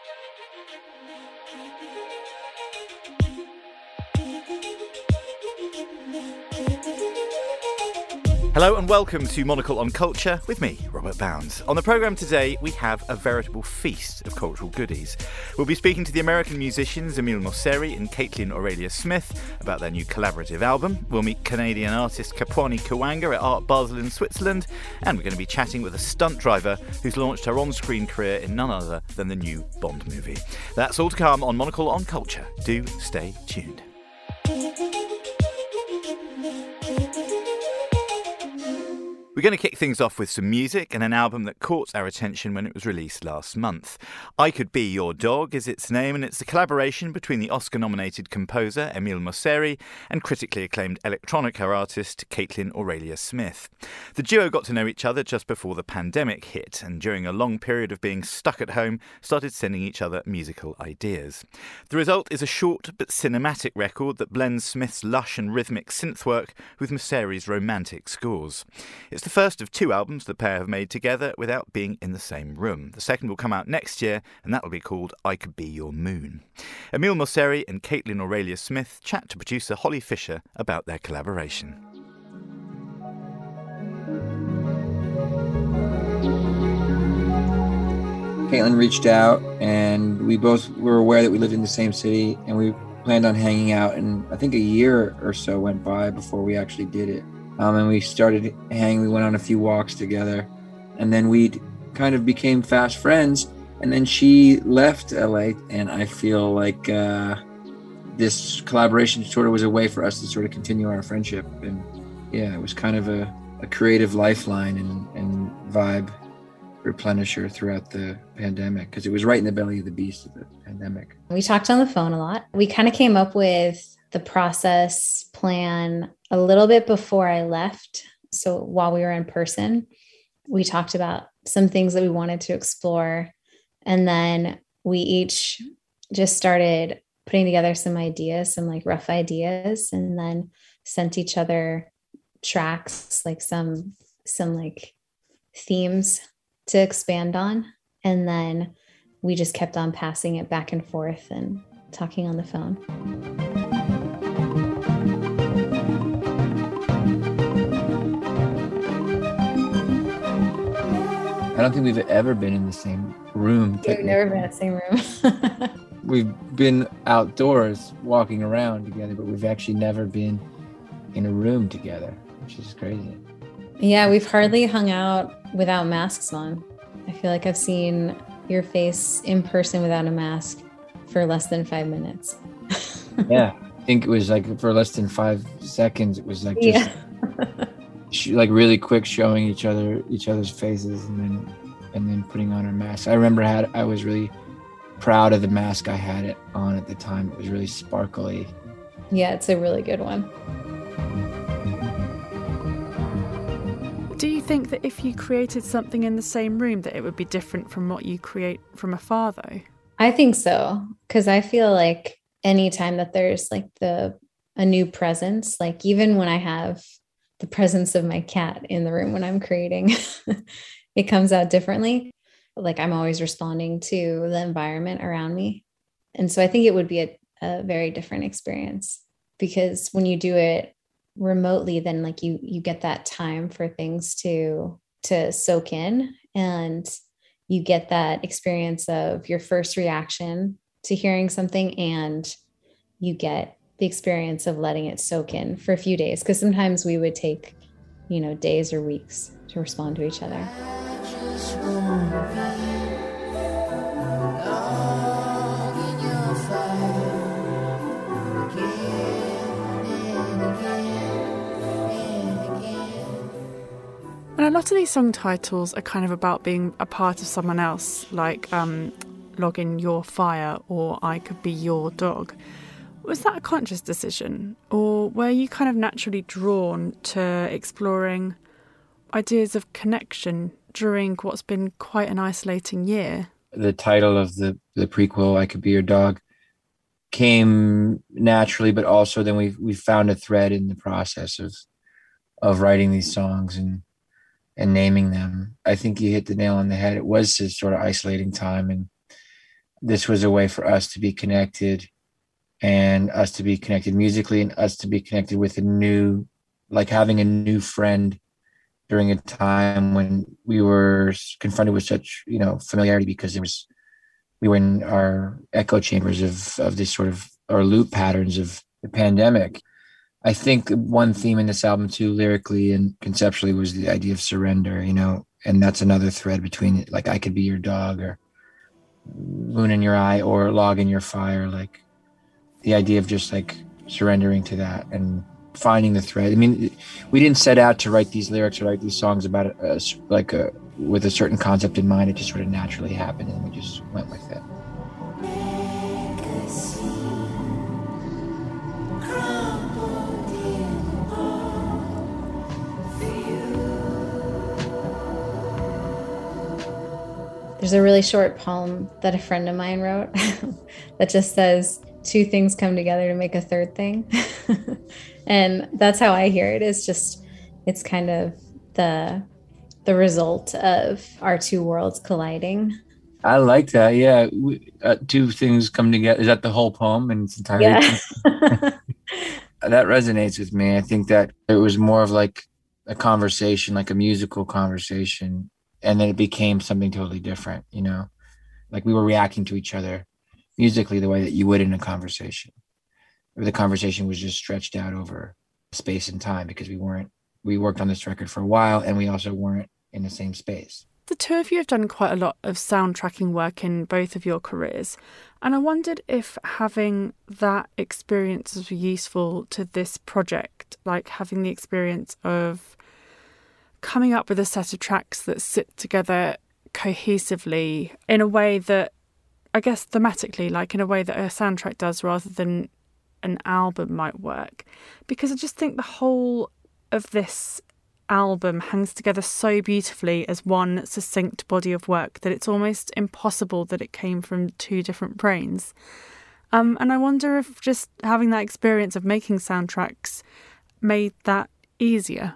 Thank you. Hello and welcome to Monocle on Culture with me, Robert Bounds. On the programme today, we have a veritable feast of cultural goodies. We'll be speaking to the American musicians Emile Mosseri and Kaitlyn Aurelia Smith about their new collaborative album. We'll meet Canadian artist Kapwani Kiwanga at Art Basel in Switzerland, and we're going to be chatting with a stunt driver who's launched her on screen career in none other than the new Bond movie. That's all to come on Monocle on Culture. Do stay tuned. We're going to kick things off with some music and an album that caught our attention when it was released last month. I Could Be Your Dog is its name, and it's a collaboration between the Oscar nominated composer Emile Mosseri and critically acclaimed electronica artist Kaitlyn Aurelia Smith. The duo got to know each other just before the pandemic hit, and during a long period of being stuck at home, started sending each other musical ideas. The result is a short but cinematic record that blends Smith's lush and rhythmic synth work with Mosseri's romantic scores. It's the first of two albums the pair have made together without being in the same room. The second will come out next year, and that will be called I Could Be Your Moon. Emile Mosseri and Kaitlyn Aurelia Smith chat to producer Holly Fisher about their collaboration. Kaitlyn reached out, and we both were aware that we lived in the same city, and we planned on hanging out. And I think a year or so went by before we actually did it um, and we started hanging. We went on a few walks together, and then we kind of became fast friends. And then she left LA, and I feel like uh, this collaboration sort of was a way for us to sort of continue our friendship. And yeah, it was kind of a, a creative lifeline and, and vibe replenisher throughout the pandemic because it was right in the belly of the beast of the pandemic. We talked on the phone a lot. We kind of came up with the process plan a little bit before I left. So while we were in person, we talked about some things that we wanted to explore. And then we each just started putting together some ideas, some like rough ideas, and then sent each other tracks, like some, some like themes to expand on. And then we just kept on passing it back and forth and talking on the phone. I don't think we've ever been in the same room. We've never been in the same room. we've been outdoors walking around together, but we've actually never been in a room together, which is crazy. Yeah, we've hardly hung out without masks on. I feel like I've seen your face in person without a mask for less than five minutes. yeah, I think it was like for less than five seconds. It was like just yeah like really quick showing each other each other's faces and then and then putting on our masks. I remember I had I was really proud of the mask I had it on at the time. It was really sparkly. Yeah, it's a really good one. Do you think that if you created something in the same room that it would be different from what you create from afar though? I think so cuz I feel like anytime that there's like the a new presence, like even when I have the presence of my cat in the room when I'm creating. it comes out differently. Like I'm always responding to the environment around me. And so I think it would be a, a very different experience because when you do it remotely, then like you you get that time for things to to soak in and you get that experience of your first reaction to hearing something and you get the experience of letting it soak in for a few days because sometimes we would take you know days or weeks to respond to each other And a lot of these song titles are kind of about being a part of someone else, like um, Log in Your Fire or I Could Be Your Dog. Was that a conscious decision, or were you kind of naturally drawn to exploring ideas of connection during what's been quite an isolating year? The title of the, the prequel, I Could Be Your Dog, came naturally, but also then we we found a thread in the process of of writing these songs and and naming them. I think you hit the nail on the head. It was a sort of isolating time and this was a way for us to be connected and us to be connected musically and us to be connected with a new like having a new friend during a time when we were confronted with such you know familiarity because there was we were in our echo chambers of of this sort of or loop patterns of the pandemic. I think one theme in this album too lyrically and conceptually was the idea of surrender you know and that's another thread between like i could be your dog or moon in your eye or log in your fire like the idea of just like surrendering to that and finding the thread. I mean we didn't set out to write these lyrics or write these songs about uh, like a, with a certain concept in mind. It just sort of naturally happened and we just went with it. There's a really short poem that a friend of mine wrote that just says, Two things come together to make a third thing. and that's how I hear it. It's just, it's kind of the the result of our two worlds colliding. I like that. Yeah, we, uh, two things come together. Is that the whole poem in its entirety? Yeah. that resonates with me. I think that it was more of like a conversation, like a musical conversation, and then it became something totally different you know like we were reacting to each other musically the way that you would in a conversation. Or the conversation was just stretched out over space and time because we weren't we worked on this record for a while and we also weren't in the same space. The two of you have done quite a lot of soundtracking work in both of your careers. And i wondered if having that experience was useful to this project like having the experience of coming up with a set of tracks that sit together cohesively in a way that I guess thematically, like in a way that a soundtrack does rather than an album might work. Because I just think the whole of this album hangs together so beautifully as one succinct body of work that it's almost impossible that it came from two different brains. Um, and I wonder if just having that experience of making soundtracks made that easier.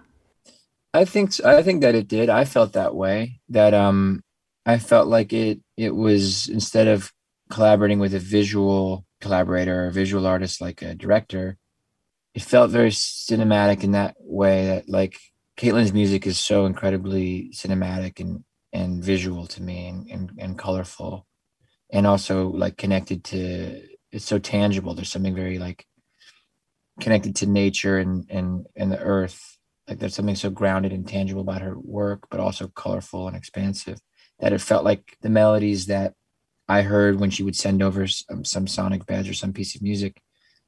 I think I think that it did. I felt that way. That um, I felt like it it was instead of collaborating with a visual collaborator or a visual artist like a director, it felt very cinematic in that way. That like Kaitlyn's music is so incredibly cinematic and and visual to me and, and and colorful, and also like connected to it's so tangible. There's something very like connected to nature and and and the earth like there's something so grounded and tangible about her work, but also colorful and expansive that it felt like the melodies that I heard when she would send over some, um, some sonic beds or some piece of music,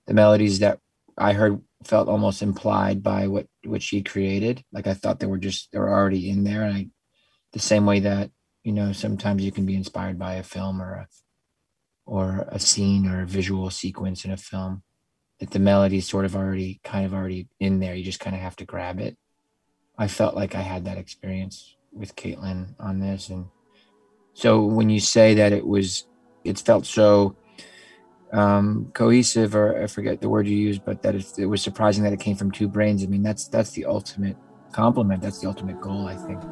the melodies that I heard felt almost implied by what what she created. Like I thought they were just they were already in there, and I, the same way that you know sometimes you can be inspired by a film or a or a scene or a visual sequence in a film that the melody's sort of already kind of already in there. You just kind of have to grab it. I felt like I had that experience with Kaitlyn on this. And so when you say that it was, it felt so um, cohesive, or I forget the word you used, but that it, it was surprising that it came from two brains. I mean, that's that's the ultimate compliment. That's the ultimate goal, I think.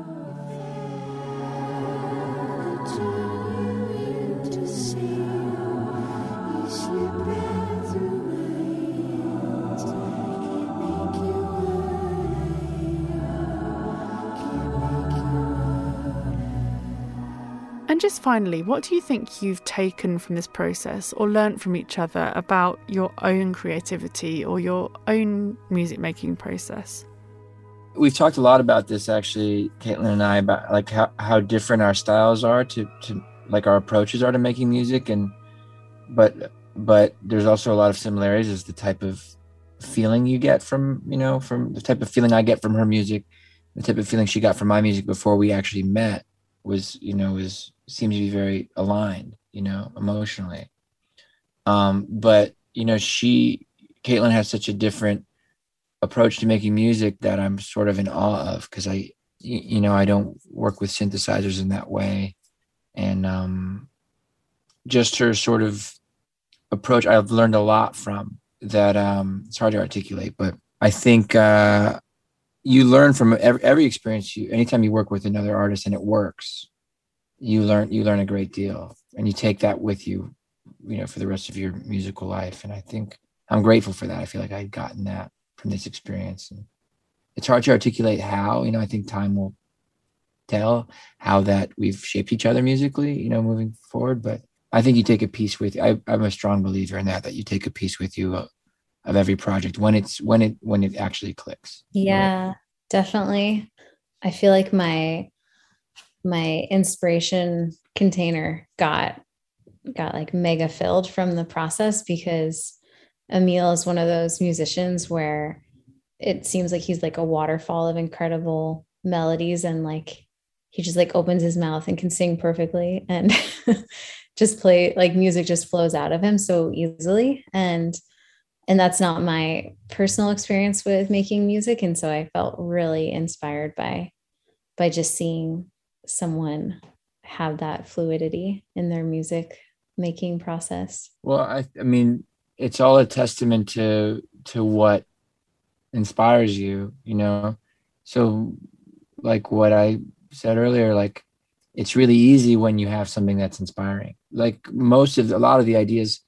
Just finally, what do you think you've taken from this process or learnt from each other about your own creativity or your own music making process? We've talked a lot about this actually, Kaitlyn and I, about like how, how different our styles are to, to like our approaches are to making music and but but there's also a lot of similarities is the type of feeling you get from you know from the type of feeling I get from her music, the type of feeling she got from my music before we actually met was you know was seems to be very aligned you know emotionally. Um but you know she kaitlyn has such a different approach to making music that i'm sort of in awe of because i you know i don't work with synthesizers in that way. And um just her sort of approach i've learned a lot from that um it's hard to articulate but i think uh you learn from every, every experience you anytime you work with another artist and it works you learn you learn a great deal and you take that with you, you know, for the rest of your musical life. And I think I'm grateful for that. I feel like I'd gotten that from this experience. And it's hard to articulate how, you know, I think time will tell how that we've shaped each other musically, you know, moving forward. But I think you take a piece with I, I'm a strong believer in that, that you take a piece with you uh, of, every project when it's when it when it actually clicks. Yeah, right? definitely. I feel like my my inspiration container got got like mega filled from the process because Emile is one of those musicians where it seems like he's like a waterfall of incredible melodies and like he just like opens his mouth and can sing perfectly and just play like music just flows out of him so easily and and that's not my personal experience with making music. And so i felt really inspired by by just seeing someone have that fluidity in their music making process. Well i i mean it's all a testament to to what inspires you you know? So like what i said earlier like it's really easy when you have something that's inspiring. Like most of a lot of the ideas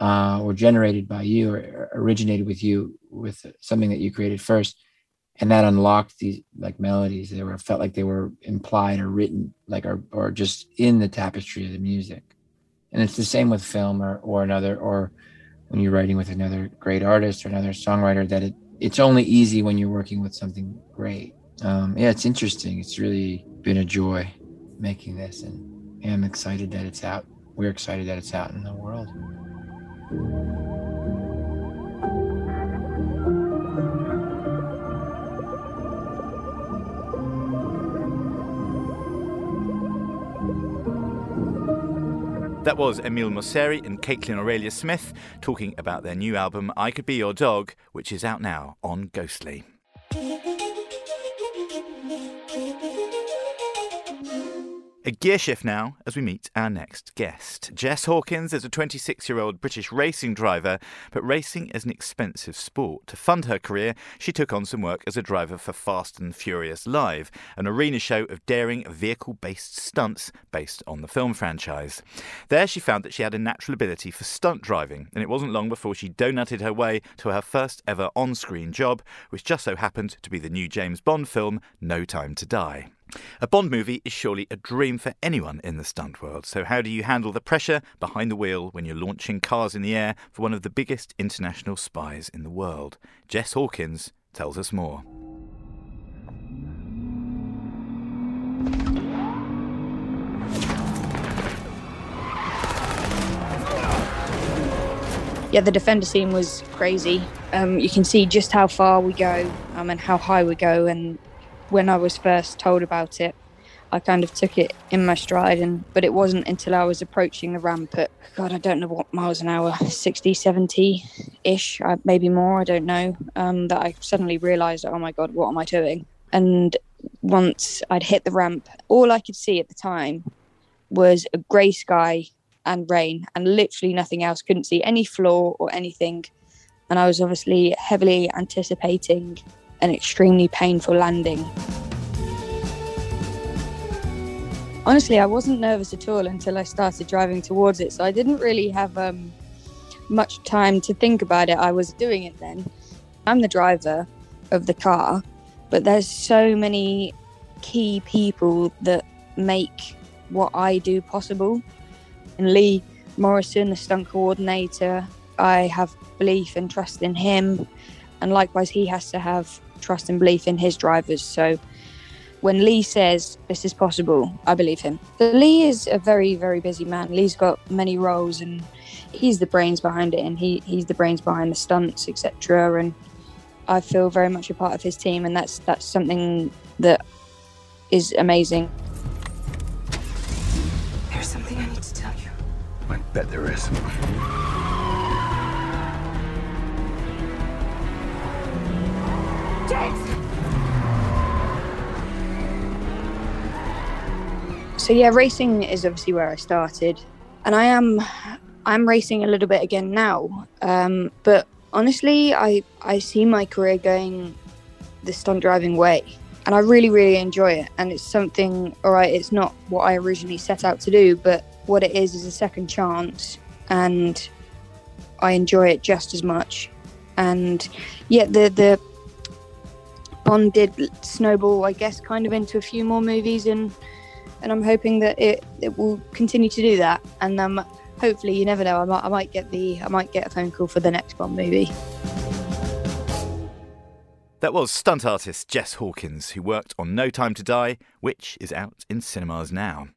uh, were generated by you or originated with you with something that you created first. And that unlocked these like melodies they were felt like they were implied or written like or, or just in the tapestry of the music. And it's the same with film or, or another or when you're writing with another great artist or another songwriter that it, it's only easy when you're working with something great. Um, yeah it's interesting. It's really been a joy making this and i'm excited that it's out. We're excited that it's out in the world That was Emile Mosseri and Kaitlyn Aurelia Smith talking about their new album I Could Be Your Dog, which is out now on Ghostly. A gear shift now as we meet our next guest. Jess Hawkins is a 26 year old British racing driver, but racing is an expensive sport. To fund her career, she took on some work as a driver for Fast and Furious Live, an arena show of daring vehicle based stunts based on the film franchise. There, she found that she had a natural ability for stunt driving, and it wasn't long before she donutted her way to her first ever on screen job, which just so happened to be the new James Bond film, No Time to Die. A Bond movie is surely a dream for anyone in the stunt world, so how do you handle the pressure behind the wheel when you're launching cars in the air for one of the biggest international spies in the world? Jess Hawkins tells us more. Yeah, the defender scene was crazy. Um, you can see just how far we go um, and how high we go, and when I was first told about it, I kind of took it in my stride and but it wasn't until I was approaching the ramp at god I don't know what miles an hour 60 70 ish uh, maybe more I don't know um, that I suddenly realized oh my god what am I doing? And once I'd hit the ramp all I could see at the time was a grey sky and rain and literally nothing else couldn't see any floor or anything. And I was obviously heavily anticipating an extremely painful landing. Honestly, I wasn't nervous at all until I started driving towards it, so I didn't really have um, much time to think about it. I was doing it then. I'm the driver of the car, but there's so many key people that make what I do possible. And Lee Morrison, the stunt coordinator, I have belief and trust in him. And likewise, he has to have trust and belief in his drivers. So when Lee says this is possible, I believe him. But Lee is a very, very busy man. Lee's got many roles and he's the brains behind it and he, he's the brains behind the stunts, etc. And I feel very much a part of his team and that's that's something that is amazing. There's something I need to tell you. I bet there is. So yeah, racing is obviously where I started, and I am I'm racing a little bit again now. Um, but honestly, I I see my career going the stunt driving way, and I really really enjoy it. And it's something. All right, it's not what I originally set out to do, but what it is is a second chance, and I enjoy it just as much. And yeah, the the Bond did snowball, I guess, kind of into a few more movies, and and I'm hoping that it, it will continue to do that. And um, hopefully, you never know, I might I might get the I might get a phone call for the next Bond movie. That was stunt artist Jess Hawkins, who worked on No Time to Die, which is out in cinemas now.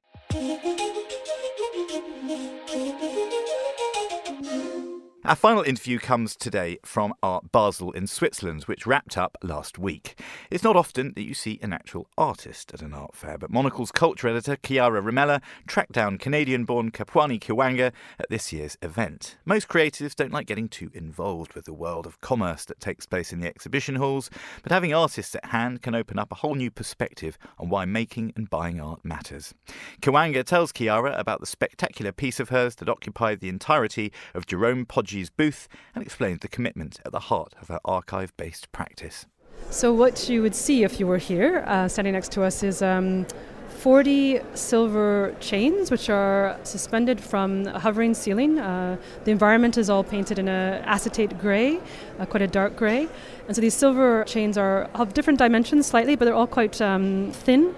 Our final interview comes today from Art Basel in Switzerland, which wrapped up last week. It's not often that you see an actual artist at an art fair, but Monocle's culture editor Chiara Rimella tracked down Canadian born Kapwani Kiwanga at this year's event. Most creatives don't like getting too involved with the world of commerce that takes place in the exhibition halls, but having artists at hand can open up a whole new perspective on why making and buying art matters. Kiwanga tells Chiara about the spectacular piece of hers that occupied the entirety of Jerome Booth and explained the commitment at the heart of her archive based practice. So, what you would see if you were here, uh, standing next to us, is um, 40 silver chains which are suspended from a hovering ceiling. Uh, the environment is all painted in a acetate grey, uh, quite a dark grey. And so these silver chains are of different dimensions slightly, but they're all quite um, thin.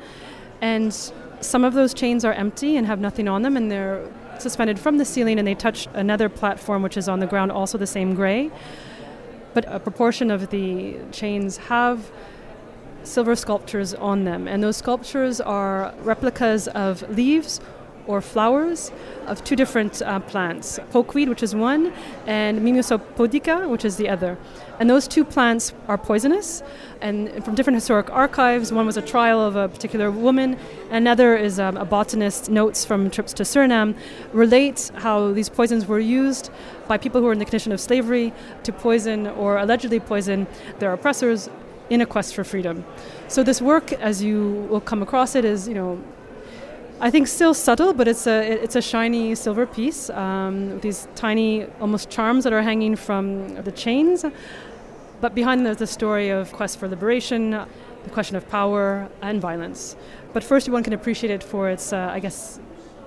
And some of those chains are empty and have nothing on them, and they're suspended from the ceiling and they touch another platform which is on the ground, also the same gray. But a proportion of the chains have silver sculptures on them, and those sculptures are replicas of leaves or flowers of two different uh, plants pokeweed, which is one, and Mimosa pudica, which is the other. And those two plants are poisonous. And from different historic archives, one was a trial of a particular woman, another is um, a botanist's notes from trips to Suriname, relate how these poisons were used by people who were in the condition of slavery to poison or allegedly poison their oppressors in a quest for freedom. So this work, as you will come across it, is you know I think still subtle, but it's a it's a shiny silver piece um, with these tiny, almost charms that are hanging from the chains. But behind there's the story of quest for liberation, the question of power and violence. But first, one can appreciate it for its, uh, I guess,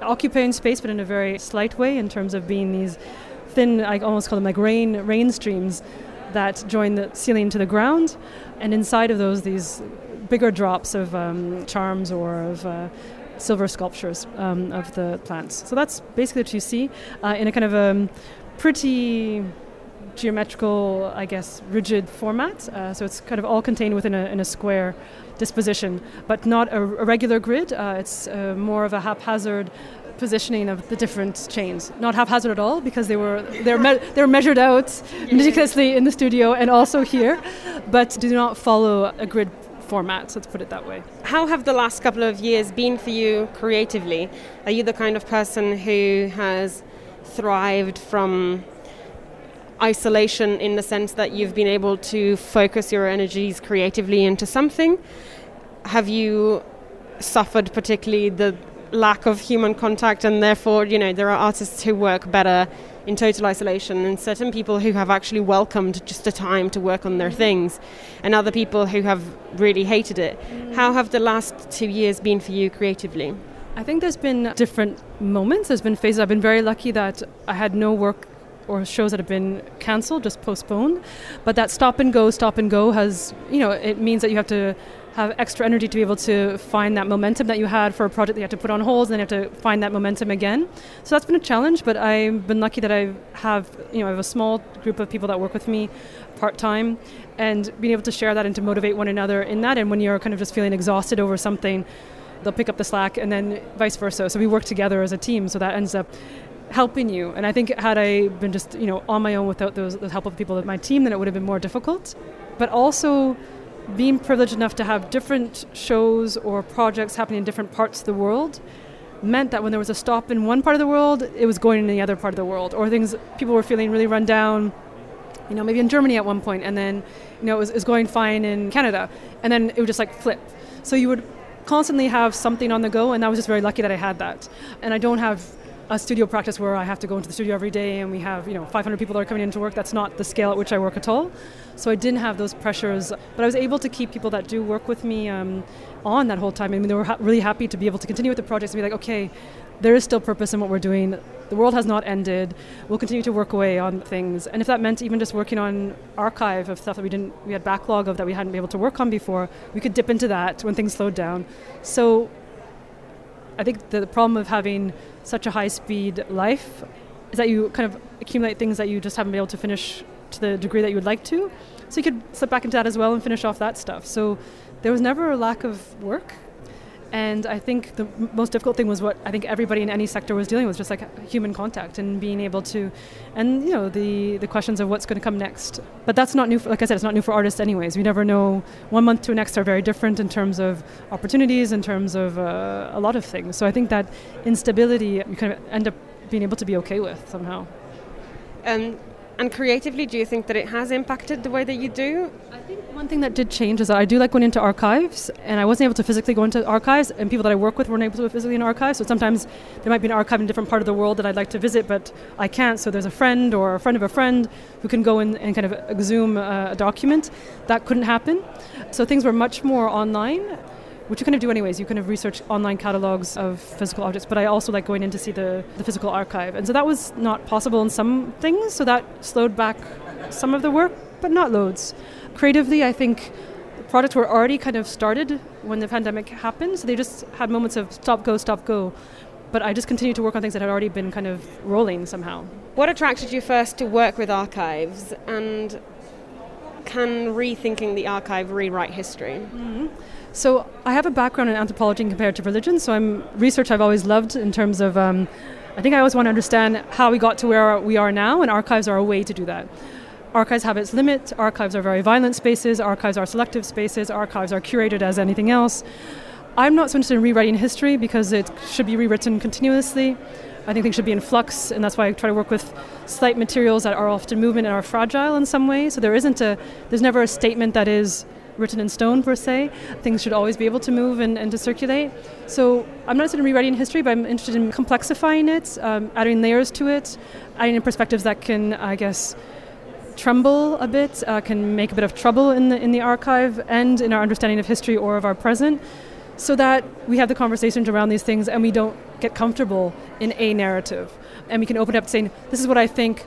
occupying space, but in a very slight way in terms of being these thin, I almost call them like rain rain streams that join the ceiling to the ground, and inside of those, these bigger drops of um, charms or of uh, silver sculptures um, of the plants. So that's basically what you see uh, in a kind of a um, pretty geometrical, I guess, rigid format. Uh, so it's kind of all contained within a, in a square disposition, but not a, a regular grid. Uh, it's uh, more of a haphazard positioning of the different chains. Not haphazard at all because they were they're me- they're measured out meticulously in the studio and also here, but do not follow a grid formats, let's put it that way. How have the last couple of years been for you creatively? Are you the kind of person who has thrived from isolation in the sense that you've been able to focus your energies creatively into something? Have you suffered particularly the lack of human contact and therefore, you know, there are artists who work better in total isolation, and certain people who have actually welcomed just a time to work on their mm-hmm. things, and other people who have really hated it. Mm. How have the last two years been for you creatively? I think there's been different moments. There's been phases. I've been very lucky that I had no work or shows that have been cancelled, just postponed. But that stop and go, stop and go has, you know, it means that you have to have extra energy to be able to find that momentum that you had for a project that you had to put on hold, and then you have to find that momentum again. So that's been a challenge, but I've been lucky that I have, you know, I have a small group of people that work with me part time, and being able to share that and to motivate one another in that. And when you're kind of just feeling exhausted over something, they'll pick up the slack, and then vice versa. So we work together as a team, so that ends up helping you. And I think had I been just you know on my own without those the help of people of my team, then it would have been more difficult. But also being privileged enough to have different shows or projects happening in different parts of the world meant that when there was a stop in one part of the world, it was going in the other part of the world, or things people were feeling really run down. You know, maybe in Germany at one point, and then you know it was, it was going fine in Canada, and then it would just like flip. So you would constantly have something on the go, and I was just very lucky that I had that. And I don't have a studio practice where I have to go into the studio every day and we have, you know, 500 people that are coming into work. That's not the scale at which I work at all. So I didn't have those pressures, but I was able to keep people that do work with me um, on that whole time. I mean, they were ha- really happy to be able to continue with the projects and be like, okay, there is still purpose in what we're doing. The world has not ended. We'll continue to work away on things. And if that meant even just working on archive of stuff that we didn't, we had backlog of that we hadn't been able to work on before, we could dip into that when things slowed down. So I think the problem of having such a high speed life is that you kind of accumulate things that you just haven't been able to finish to the degree that you would like to. So you could slip back into that as well and finish off that stuff. So there was never a lack of work. And I think the most difficult thing was what I think everybody in any sector was dealing with, just like human contact and being able to, and you know the the questions of what's going to come next. But that's not new. For, like I said, it's not new for artists, anyways. We never know. One month to next are very different in terms of opportunities, in terms of uh, a lot of things. So I think that instability you kind of end up being able to be okay with somehow. Um, and creatively, do you think that it has impacted the way that you do? I think one thing that did change is that I do like going into archives, and I wasn't able to physically go into archives, and people that I work with weren't able to go physically in archives. So sometimes there might be an archive in a different part of the world that I'd like to visit, but I can't. So there's a friend or a friend of a friend who can go in and kind of exhume uh, a document. That couldn't happen. So things were much more online which you kind of do anyways. You kind of research online catalogs of physical objects, but I also like going in to see the, the physical archive. And so that was not possible in some things, so that slowed back some of the work, but not loads. Creatively, I think projects were already kind of started when the pandemic happened, so they just had moments of stop, go, stop, go. But I just continued to work on things that had already been kind of rolling somehow. What attracted you first to work with archives, and can rethinking the archive rewrite history? Mm-hmm. So I have a background in anthropology and comparative religion. So I'm research I've always loved in terms of. Um, I think I always want to understand how we got to where we are now, and archives are a way to do that. Archives have its limit. Archives are very violent spaces. Archives are selective spaces. Archives are curated as anything else. I'm not so interested in rewriting history because it should be rewritten continuously. I think things should be in flux, and that's why I try to work with slight materials that are often movement and are fragile in some way. So there isn't a, there's never a statement that is written in stone per se. Things should always be able to move and, and to circulate. So I'm not interested in rewriting history, but I'm interested in complexifying it, um, adding layers to it, adding in perspectives that can, I guess, tremble a bit, uh, can make a bit of trouble in the in the archive and in our understanding of history or of our present, so that we have the conversations around these things and we don't get comfortable in a narrative, and we can open up saying, "This is what I think,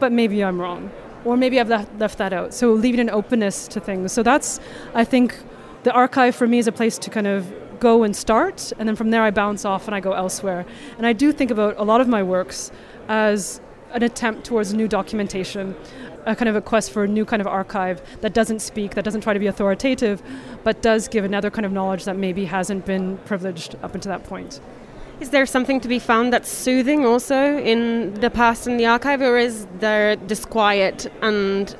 but maybe I'm wrong." Or maybe I've left, left that out. So leaving an openness to things. So that's, I think, the archive for me is a place to kind of go and start, and then from there I bounce off and I go elsewhere. And I do think about a lot of my works as an attempt towards new documentation, a kind of a quest for a new kind of archive that doesn't speak, that doesn't try to be authoritative, but does give another kind of knowledge that maybe hasn't been privileged up until that point. Is there something to be found that's soothing also in the past in the archive, or is there disquiet and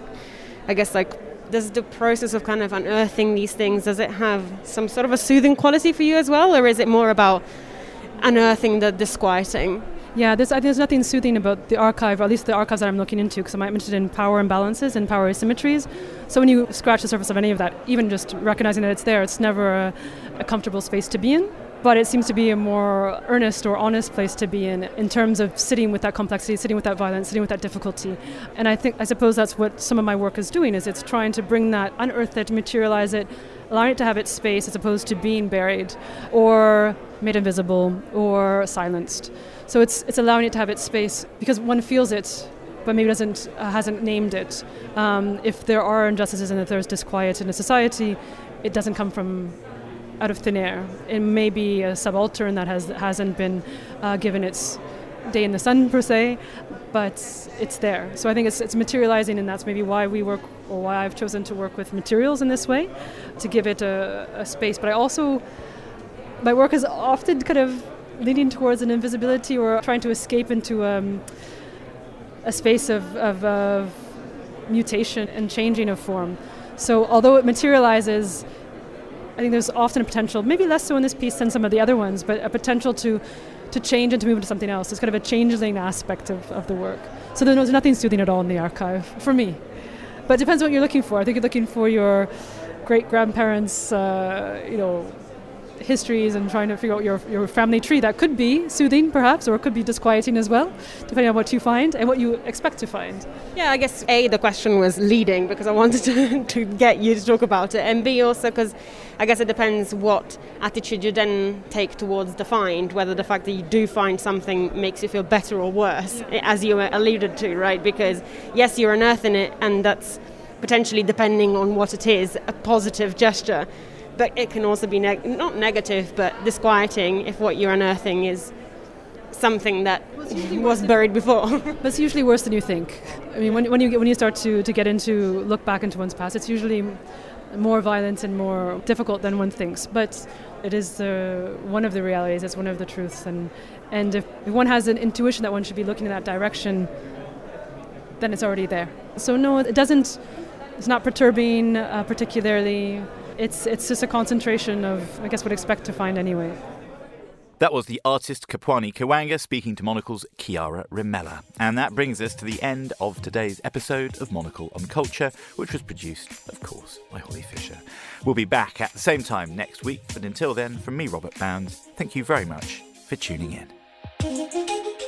I guess like does the process of kind of unearthing these things does it have some sort of a soothing quality for you as well, or is it more about unearthing the disquieting? Yeah, there's, uh, there's nothing soothing about the archive, or at least the archives that I'm looking into, because I'm interested in power imbalances and power asymmetries. So when you scratch the surface of any of that, even just recognizing that it's there, it's never a, a comfortable space to be in but it seems to be a more earnest or honest place to be in in terms of sitting with that complexity sitting with that violence sitting with that difficulty. And i think i suppose that's what some of my work is doing is it's trying to bring that unearth it materialize it allowing it to have its space as opposed to being buried or made invisible or silenced. So it's it's allowing it to have its space because one feels it but maybe doesn't uh, hasn't named it. Um, if there are injustices and if there's disquiet in a society it doesn't come from out of thin air. It may be a subaltern that has hasn't been uh, given its day in the sun per se, but it's there. So I think it's, it's materializing, and that's maybe why we work or why I've chosen to work with materials in this way, to give it a, a space. But I also my work is often kind of leaning towards an invisibility or trying to escape into um, a space of, of, of mutation and changing of form. So although it materializes I think there's often a potential, maybe less so in this piece than some of the other ones, but a potential to to change and to move into something else. It's kind of a changeling aspect of, of the work. So there's nothing soothing at all in the archive for me. But it depends what you're looking for. I think you're looking for your great grandparents, uh, you know, histories and trying to figure out your, your family tree that could be soothing perhaps or it could be disquieting as well depending on what you find and what you expect to find yeah i guess a the question was leading because i wanted to, to get you to talk about it and b also because i guess it depends what attitude you then take towards the find whether the fact that you do find something makes you feel better or worse as you alluded to right because yes you're unearthing it and that's potentially depending on what it is a positive gesture but it can also be neg- not negative but disquieting if what you're unearthing is something that was buried before. but it's usually worse than you think. I mean, when, when you when you start to, to get into look back into one's past, it's usually more violent and more difficult than one thinks. But it is uh, one of the realities. It's one of the truths. And and if, one has an intuition that one should be looking in that direction, then it's already there. So no, it doesn't. It's not perturbing uh, particularly it's it's just a concentration of I guess what expect to find anyway. That was the artist Kapwani Kiwanga speaking to Monocle's Chiara Rimella. And that brings us to the end of today's episode of Monocle on Culture, which was produced, of course, by Holly Fisher. We'll be back at the same time next week, but until then, from me, Robert Bounds, thank you very much for tuning in.